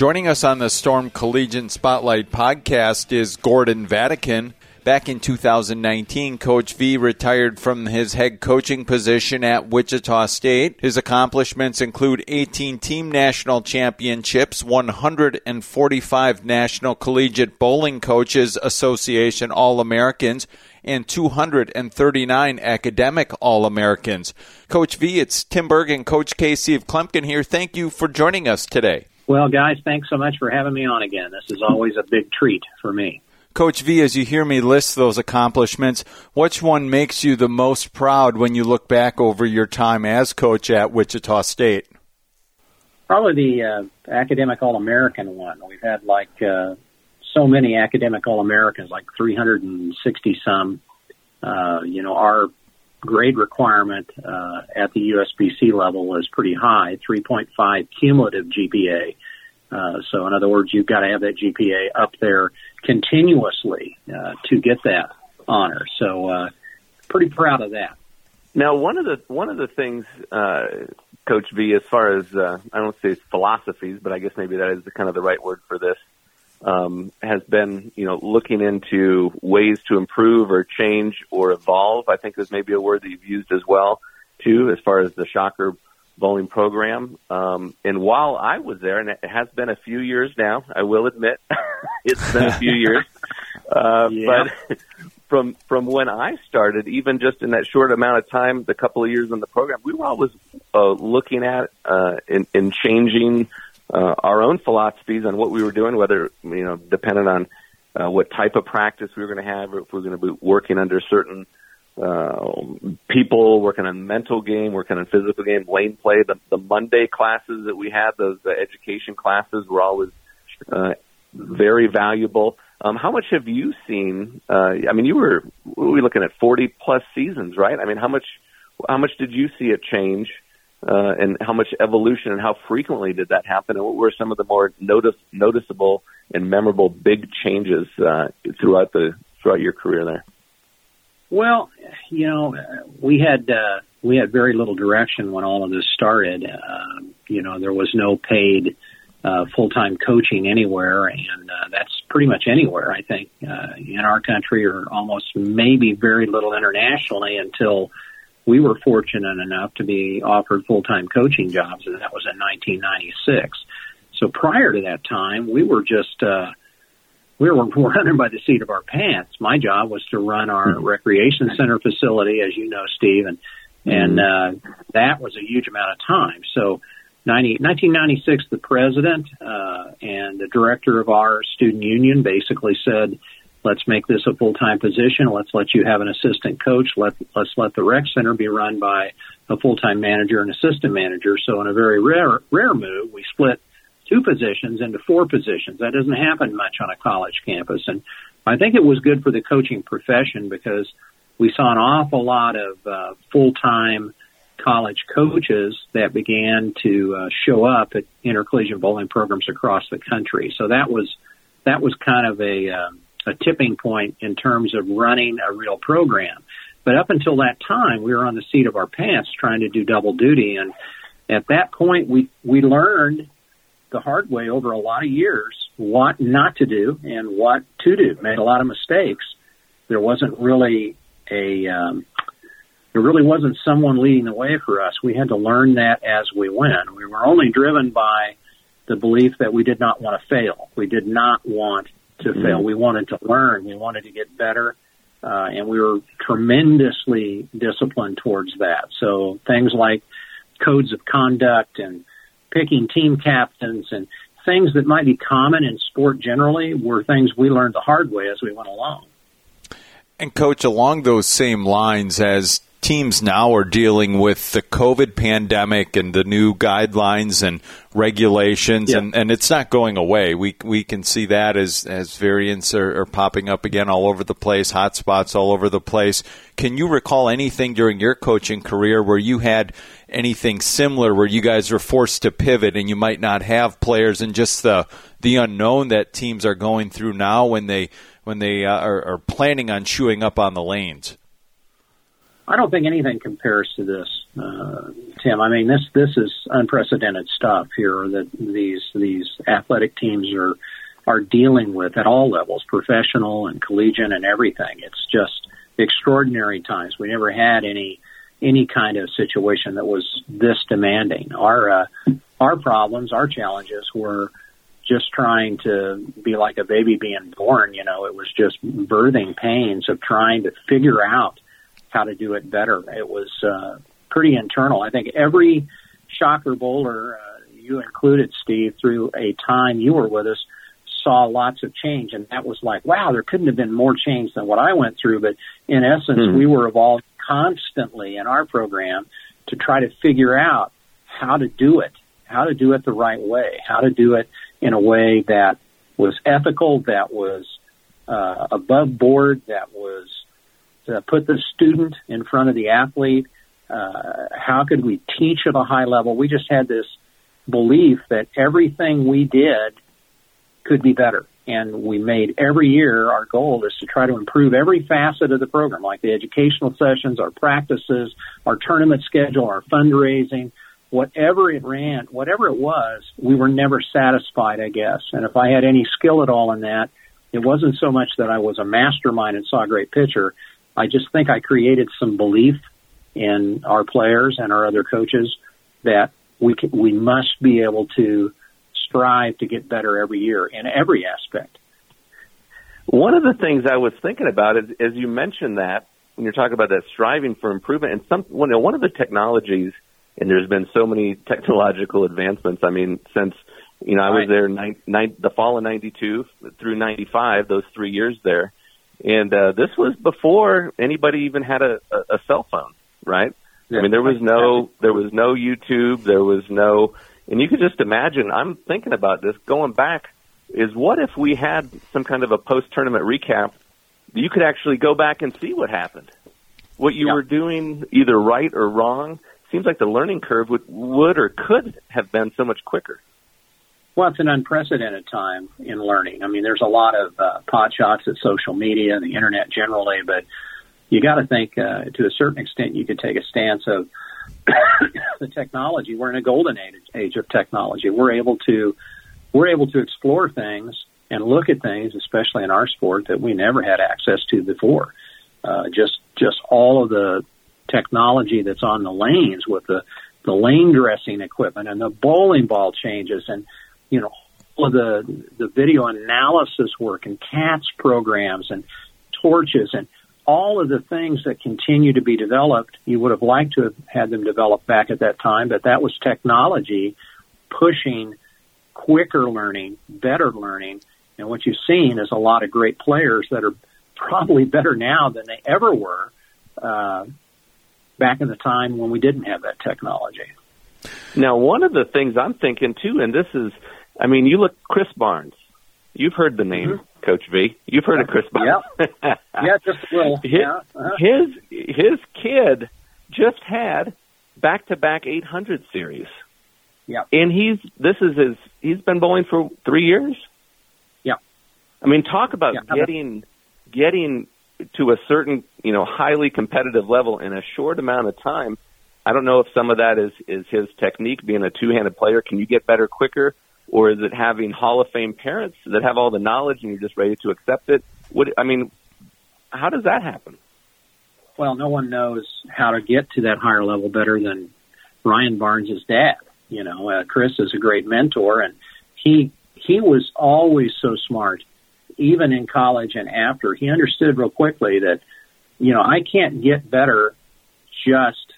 Joining us on the Storm Collegiate Spotlight podcast is Gordon Vadakin. Back in 2019, Coach V retired from his head coaching position at Wichita State. His accomplishments include 18 team national championships, 145 National Collegiate Bowling Coaches Association All Americans, and 239 academic All Americans. Coach V, it's Tim Berg and Coach Casey of Kloempken here. Thank you for joining us today. Well, guys, thanks so much for having me on again. This is always a big treat for me. Coach V, as you hear me list those accomplishments, which one makes you the most proud when you look back over your time as coach at Wichita State? Probably the uh, academic All American one. We've had like uh, so many academic All Americans, like 360 some. Uh, you know, our grade requirement uh, at the USBC level is pretty high, 3.5 cumulative GPA. Uh, so, in other words, you've got to have that GPA up there continuously uh, to get that honor. So, uh, pretty proud of that. Now, one of the one of the things, uh, Coach V, as far as uh, I don't say philosophies, but I guess maybe that is the, kind of the right word for this, um, has been you know looking into ways to improve or change or evolve. I think is maybe a word that you've used as well too, as far as the Shocker bowling program. Um, and while I was there, and it has been a few years now, I will admit it's been a few years. Uh, yeah. But from from when I started, even just in that short amount of time, the couple of years in the program, we were always uh, looking at uh, in, in changing uh, our own philosophies on what we were doing, whether you know, dependent on uh, what type of practice we were going to have, or if we were going to be working under certain uh, people, working on mental game, working on physical game, lane play. The, the Monday classes that we had, those the education classes, were always uh, very valuable. Um, how much have you seen? Uh, I mean, you were we were looking at forty plus seasons, right? I mean, how much how much did you see it change? Uh, and how much evolution and how frequently did that happen, and what were some of the more notice, noticeable and memorable big changes uh, throughout the throughout your career there? Well, you know, we had uh, we had very little direction when all of this started. Uh, you know, there was no paid uh, full time coaching anywhere, and uh, that's pretty much anywhere I think uh, in our country, or almost maybe very little internationally until we were fortunate enough to be offered full-time coaching jobs, and that was in 1996. So prior to that time, we were just uh, we were running by the seat of our pants. My job was to run our mm-hmm. recreation center facility, as you know, Steve, and and mm-hmm. uh, that was a huge amount of time. So. 90, 1996, the president uh, and the director of our student union basically said, let's make this a full time position. Let's let you have an assistant coach. Let let's let the rec center be run by a full time manager and assistant manager. So in a very rare rare move, we split two positions into four positions. That doesn't happen much on a college campus, and I think it was good for the coaching profession because we saw an awful lot of uh, full time college coaches that began to uh, show up at intercollegiate bowling programs across the country. So that was that was kind of a um, a tipping point in terms of running a real program. But up until that time, we were on the seat of our pants trying to do double duty. And at that point, we, we learned the hard way over a lot of years what not to do and what to do. Made a lot of mistakes. There wasn't really a, um, there really wasn't someone leading the way for us. We had to learn that as we went. We were only driven by the belief that we did not want to fail. We did not want to mm-hmm. fail. We wanted to learn. We wanted to get better. Uh, and we were tremendously disciplined towards that. So things like codes of conduct and picking team captains and things that might be common in sport generally were things we learned the hard way as we went along. And coach, along those same lines, as teams now are dealing with the COVID pandemic and the new guidelines and regulations, Yeah. and, and it's not going away. We we can see that as as variants are, are popping up again all over the place, hotspots all over the place. Can you recall anything during your coaching career where you had anything similar, where you guys were forced to pivot and you might not have players, and just the the unknown that teams are going through now when they when they uh, are, are planning on chewing up on the lanes? I don't think anything compares to this, uh, Tim. I mean, this this is unprecedented stuff here that these these athletic teams are are dealing with at all levels, professional and collegiate and everything. It's just extraordinary times. We never had any any kind of situation that was this demanding. Our uh, our problems, our challenges were just trying to be like a baby being born. You know, it was just birthing pains of trying to figure out how to do it better. It was uh, pretty internal. I think every shocker bowler, uh, you included, Steve, through a time you were with us, saw lots of change, and that was like, wow, there couldn't have been more change than what I went through. But in essence, Mhm. we were evolving constantly in our program to try to figure out how to do it, how to do it the right way, how to do it in a way that was ethical, that was uh, above board, that was to put the student in front of the athlete. Uh, how could we teach at a high level? We just had this belief that everything we did could be better. And we made every year our goal is to try to improve every facet of the program, like the educational sessions, our practices, our tournament schedule, our fundraising, whatever it ran, whatever it was, we were never satisfied, I guess. And if I had any skill at all in that, it wasn't so much that I was a mastermind and saw a great pitcher. I just think I created some belief in our players and our other coaches that we can, we must be able to strive to get better every year in every aspect. One of the things I was thinking about is, as you mentioned that when you're talking about that striving for improvement, and some one, one of the technologies, and there's been so many technological advancements. I mean, since you know I was Right. there nine, nine, the fall of '92 through '95, those three years there, and uh, this was before anybody even had a, a, a cell phone, right? I mean, there was no, there was no YouTube, there was no, and you could just imagine. I'm thinking about this going back. Is what if we had some kind of a post-tournament recap? You could actually go back and see what happened, what you Yeah. were doing, either right or wrong. Seems like the learning curve would, would or could have been so much quicker. Well, it's an unprecedented time in learning. I mean, there's a lot of uh, pot shots at social media and the internet generally, but you got to think uh, to a certain extent you could take a stance of the technology. We're in a golden age, age of technology. We're able to we're able to explore things and look at things, especially in our sport, that we never had access to before. Uh, just just all of the technology that's on the lanes with the the lane dressing equipment and the bowling ball changes and you know all of the the video analysis work and CATS programs and torches and all of the things that continue to be developed. You would have liked to have had them developed back at that time, but that was technology pushing quicker learning, better learning. And what you've seen is a lot of great players that are probably better now than they ever were uh, back in the time when we didn't have that technology. Now, one of the things I'm thinking too, and this is, I mean, you look Chris Barnes. You've heard the name Coach V. You've heard of Chris Barnes. Yeah, just a little. his, yeah, uh-huh. his his kid just had back to back 800 series. Yeah. And he's this is his he's been bowling for 3 years. Yeah. I mean, talk about Yeah. getting getting to a certain, you know, highly competitive level in a short amount of time. I don't know if some of that is is his technique being a two-handed player. Can you get better quicker or is it having Hall of Fame parents that have all the knowledge and you're just ready to accept it? What I mean, how does that happen? Well, no one knows how to get to that higher level better than Ryan Barnes' dad. You know, uh, Chris is a great mentor, and he he was always so smart, even in college and after. He understood real quickly that, you know, I can't get better just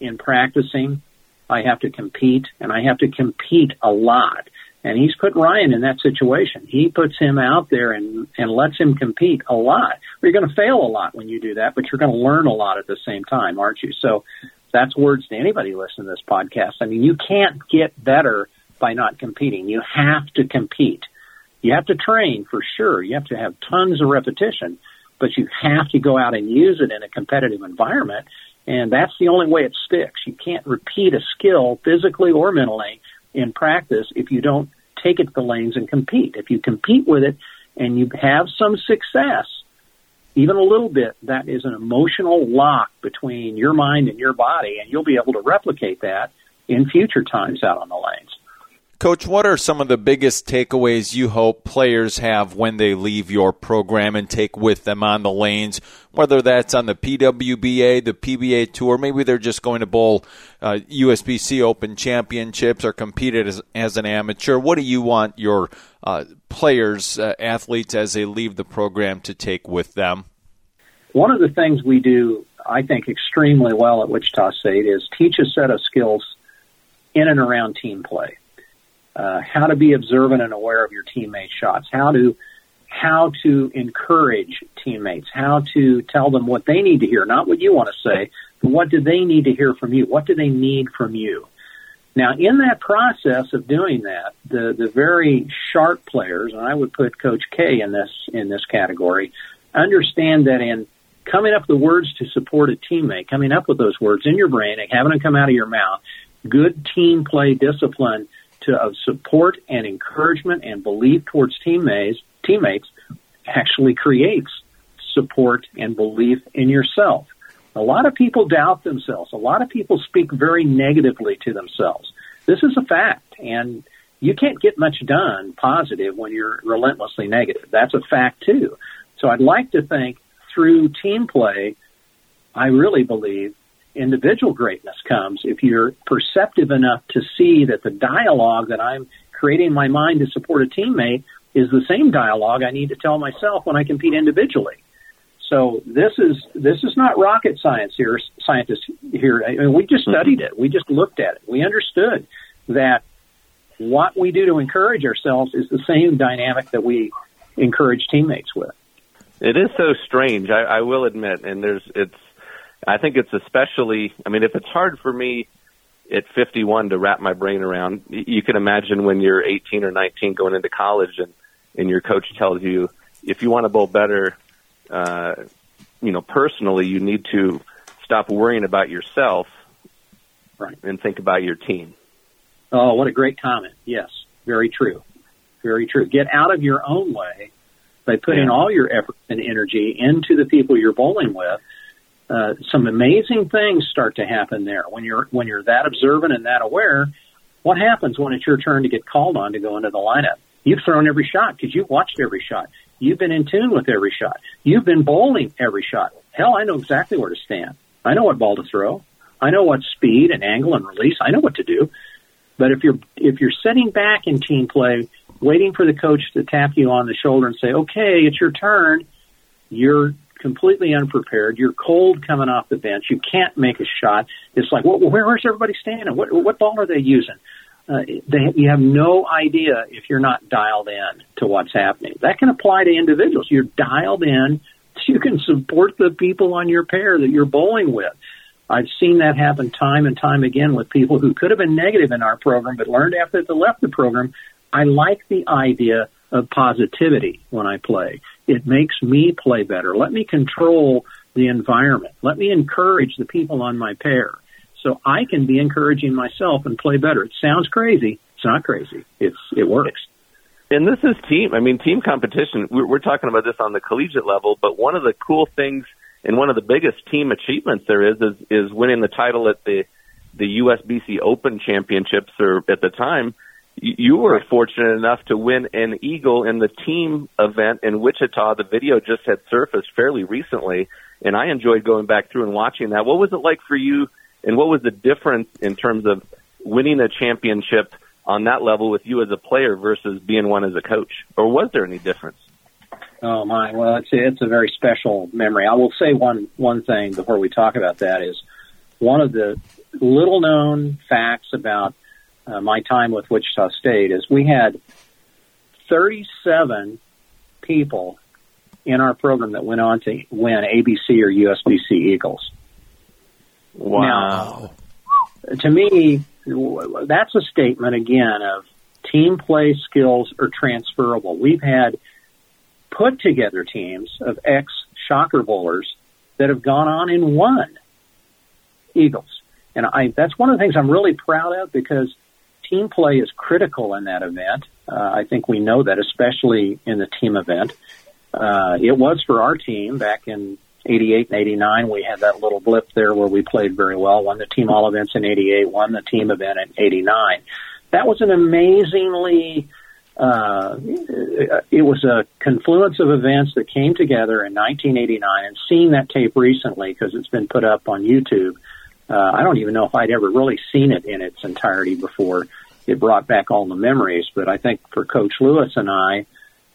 in practicing. I have to compete, and I have to compete a lot. And he's put Ryan in that situation. He puts him out there and and lets him compete a lot. you're going to fail a lot when you do that, but you're going to learn a lot at the same time, aren't you? So that's words to anybody listening to this podcast. I mean, you can't get better by not competing. You have to compete. You have to train for sure. You have to have tons of repetition, but you have to go out and use it in a competitive environment. And that's the only way it sticks. You can't repeat a skill physically or mentally in practice if you don't take it to the lanes and compete. If you compete with it and you have some success, even a little bit, that is an emotional lock between your mind and your body, and you'll be able to replicate that in future times out on the lanes. Coach, what are some of the biggest takeaways you hope players have when they leave your program and take with them on the lanes, whether that's on the PWBA, the PBA Tour, maybe they're just going to bowl uh, USBC Open Championships or compete as, as an amateur? What do you want your uh, players, uh, athletes, as they leave the program to take with them? One of the things we do, I think, extremely well at Wichita State is teach a set of skills in and around team play uh, how to be observant and aware of your teammates' shots, how to how to encourage teammates, how to tell them what they need to hear, not what you want to say, but what do they need to hear from you? What do they need from you? Now, in that process of doing that, the the very sharp players, and I would put Coach K in this in this category, understand that in coming up the words to support a teammate, coming up with those words in your brain and having them come out of your mouth, good team play discipline to of support and encouragement and belief towards teammates teammates actually creates support and belief in yourself. A lot of people doubt themselves. A lot of people speak very negatively to themselves. This is a fact, and you can't get much done positive when you're relentlessly negative. That's a fact too. So I'd like to think through team play, I really believe individual greatness comes if you're perceptive enough to see that the dialogue that I'm creating in my mind to support a teammate is the same dialogue I need to tell myself when I compete individually. So this is this is not rocket science here, scientists here. I mean, we just mm-hmm. studied it. We just looked at it. We understood that what we do to encourage ourselves is the same dynamic that we encourage teammates with. It is so strange. I, I will admit, and there's it's I think it's especially, I mean, if it's hard for me at 51 to wrap my brain around, you can imagine when you're 18 or 19 going into college and, and your coach tells you, if you want to bowl better, uh, you know, personally, you need to stop worrying about yourself right. and think about your team. Oh, what a great comment. Yes, very true. Very true. Get out of your own way by putting yeah. all your effort and energy into the people you're bowling with uh, some amazing things start to happen there when you're when you're that observant and that aware. What happens when it's your turn to get called on to go into the lineup? You've thrown every shot because you've watched every shot. You've been in tune with every shot. You've been bowling every shot. Hell, I know exactly where to stand. I know what ball to throw. I know what speed and angle and release. I know what to do. But if you're if you're sitting back in team play, waiting for the coach to tap you on the shoulder and say, "Okay, it's your turn," you're completely unprepared. You're cold coming off the bench. You can't make a shot. It's like, well, where, where's everybody standing? What, what ball are they using? Uh, they, you have no idea if you're not dialed in to what's happening. That can apply to individuals. You're dialed in. So you can support the people on your pair that you're bowling with. I've seen that happen time and time again with people who could have been negative in our program, but learned after they left the program. I like the idea of positivity when I play. It makes me play better. Let me control the environment. Let me encourage the people on my pair so I can be encouraging myself and play better. It sounds crazy. It's not crazy. It's it works. And this is team. I mean, team competition. We're, we're talking about this on the collegiate level, but one of the cool things and one of the biggest team achievements there is is, is winning the title at the the USBC Open Championships, or at the time you were fortunate enough to win an eagle in the team event in Wichita. The video just had surfaced fairly recently, and I enjoyed going back through and watching that. What was it like for you, and what was the difference in terms of winning a championship on that level with you as a player versus being one as a coach? Or was there any difference? Oh my! Well, it's it's a very special memory. I will say one one thing before we talk about that is one of the little known facts about uh, my time with Wichita State is we had 37 people in our program that went on to win ABC or USBC Eagles. Wow. Now, to me, that's a statement again of team play skills are transferable. We've had put together teams of ex shocker bowlers that have gone on and won Eagles. And I, that's one of the things I'm really proud of because team play is critical in that event. Uh, I think we know that, especially in the team event. Uh, it was for our team back in 88 and 89. We had that little blip there where we played very well, won the team all events in 88, won the team event in 89. That was an amazingly, uh, it was a confluence of events that came together in 1989 and seeing that tape recently because it's been put up on YouTube. Uh, I don't even know if I'd ever really seen it in its entirety before. It brought back all the memories, but I think for Coach Lewis and I,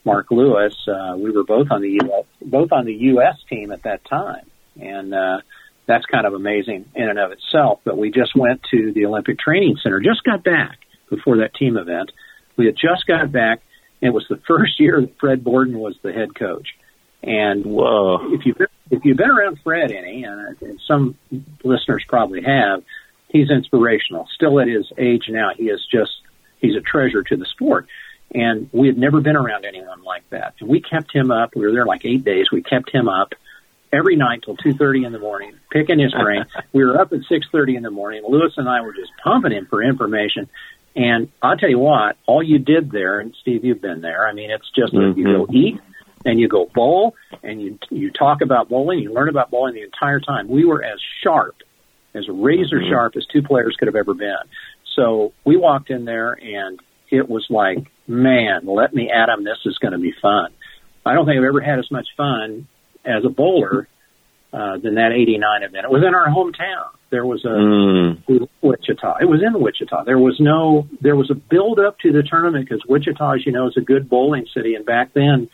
Mark Lewis. Uh, we were both on the US, both on the U.S. team at that time, and uh, that's kind of amazing in and of itself. But we just went to the Olympic Training Center, just got back before that team event. We had just got back. And it was the first year that Fred Borden was the head coach. And Whoa. if you if you've been around Fred any, and, and some listeners probably have, he's inspirational. Still at his age now, he is just he's a treasure to the sport. And we had never been around anyone like that. And we kept him up. We were there like eight days. We kept him up every night till 2.30 in the morning, picking his brain. we were up at 6.30 in the morning. Lewis and I were just pumping him for information. And I'll tell you what, all you did there, and Steve, you've been there. I mean, it's just mm-hmm. you go eat and you go bowl and you you talk about bowling. You learn about bowling the entire time. We were as sharp, as razor mm-hmm. sharp as two players could have ever been. So we walked in there and it was like, man, let me at him. This is going to be fun. I don't think I've ever had as much fun as a bowler uh, than that 89 event. It was in our hometown. There was a mm. Wichita. It was in Wichita. There was no, there was a build up to the tournament because Wichita, as you know, is a good bowling city. And back then,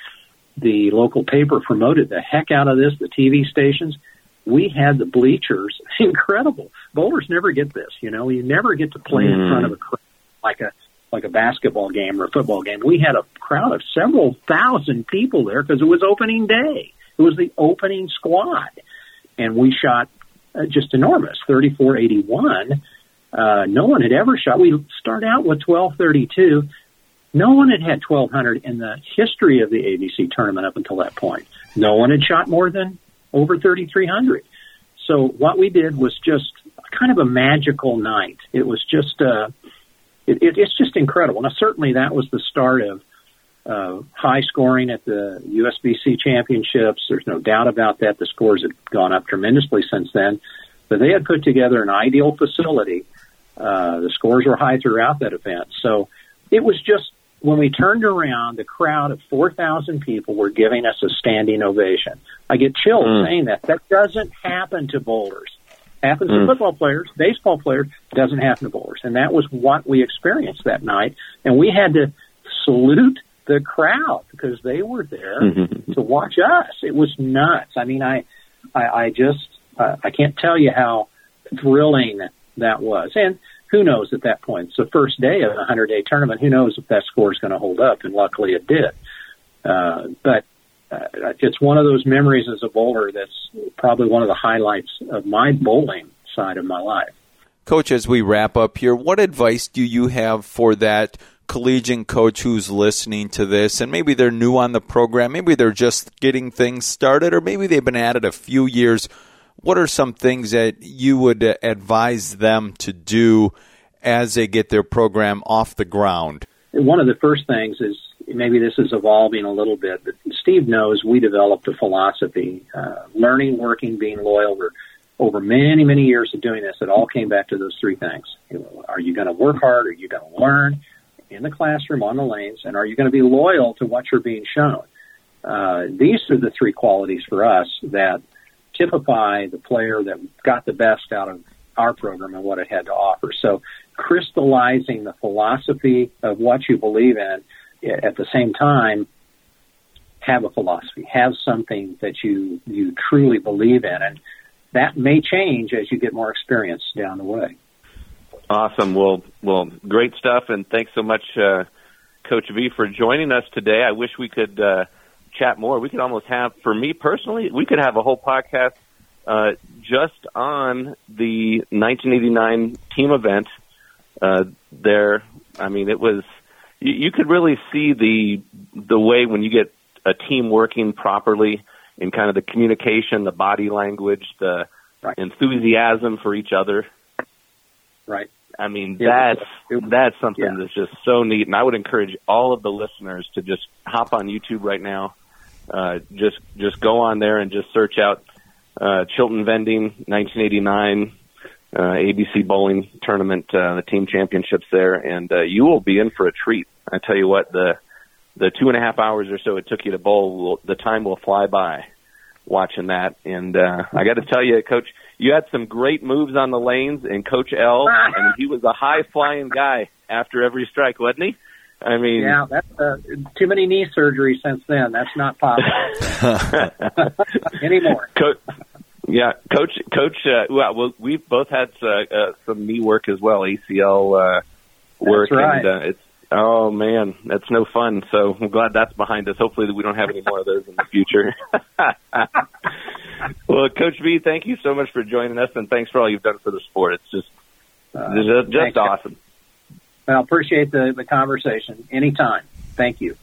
the local paper promoted the heck out of this, the TV stations. We had the bleachers. Incredible. Bowlers never get this, you know, you never get to play mm. in front of a crowd like a like a basketball game or a football game. We had a crowd of several thousand people there because it was opening day. It was the opening squad, and we shot uh, just enormous, thirty-four eighty-one. Uh, no one had ever shot. We start out with twelve thirty-two. No one had had twelve hundred in the history of the ABC tournament up until that point. No one had shot more than over thirty-three hundred. So what we did was just kind of a magical night. It was just. Uh, it, it, it's just incredible. Now, certainly that was the start of uh, high scoring at the USBC championships. There's no doubt about that. The scores have gone up tremendously since then. But they had put together an ideal facility. Uh, the scores were high throughout that event. So it was just when we turned around, the crowd of 4,000 people were giving us a standing ovation. I get chills mm. saying that. That doesn't happen to bowlers. Happens mm. to football players, baseball players, doesn't happen to bowlers. And that was what we experienced that night. And we had to salute the crowd because they were there mm-hmm. to watch us. It was nuts. I mean, I, I, I just, uh, I can't tell you how thrilling that was. And who knows at that point? It's the first day of a hundred day tournament. Who knows if that score is going to hold up? And luckily it did. Uh, but uh, it's one of those memories as a bowler that's probably one of the highlights of my bowling side of my life. Coach, as we wrap up here, what advice do you have for that collegiate coach who's listening to this and maybe they're new on the program, maybe they're just getting things started, or maybe they've been at it a few years? What are some things that you would advise them to do as they get their program off the ground? One of the first things is maybe this is evolving a little bit, but Steve knows we developed a philosophy, uh, learning, working, being loyal. We're, over many, many years of doing this, it all came back to those three things. Are you going to work hard? Are you going to learn in the classroom on the lanes? And are you going to be loyal to what you're being shown? Uh, these are the three qualities for us that typify the player that got the best out of our program and what it had to offer. So crystallizing the philosophy of what you believe in at the same time have a philosophy, have something that you you truly believe in, and that may change as you get more experience down the way. Awesome. Well, well, great stuff, and thanks so much, uh, Coach V, for joining us today. I wish we could uh, chat more. We could almost have, for me personally, we could have a whole podcast uh, just on the 1989 team event. Uh, there, I mean, it was you, you could really see the the way when you get a team working properly in kind of the communication, the body language, the right. enthusiasm for each other. Right. I mean, that's that's something yeah. that's just so neat, and I would encourage all of the listeners to just hop on YouTube right now. Uh, just just go on there and just search out uh, Chilton Vending 1989 uh, ABC Bowling Tournament, uh, the team championships there, and uh, you will be in for a treat. I tell you what, the the two and a half hours or so it took you to bowl, will, the time will fly by watching that. And uh, I got to tell you, Coach, you had some great moves on the lanes, and Coach L, I mean, he was a high flying guy after every strike, wasn't he? I mean, yeah, that's uh, too many knee surgeries since then. That's not possible anymore. Coach, yeah, Coach, Coach. Uh, well, we've both had uh, uh, some knee work as well, ACL uh, work, right. and uh, it's oh man, that's no fun. So I'm glad that's behind us. Hopefully, we don't have any more of those in the future. well, Coach V, thank you so much for joining us, and thanks for all you've done for the sport. It's just uh, just, just awesome. Well, appreciate the the conversation. Anytime. Thank you.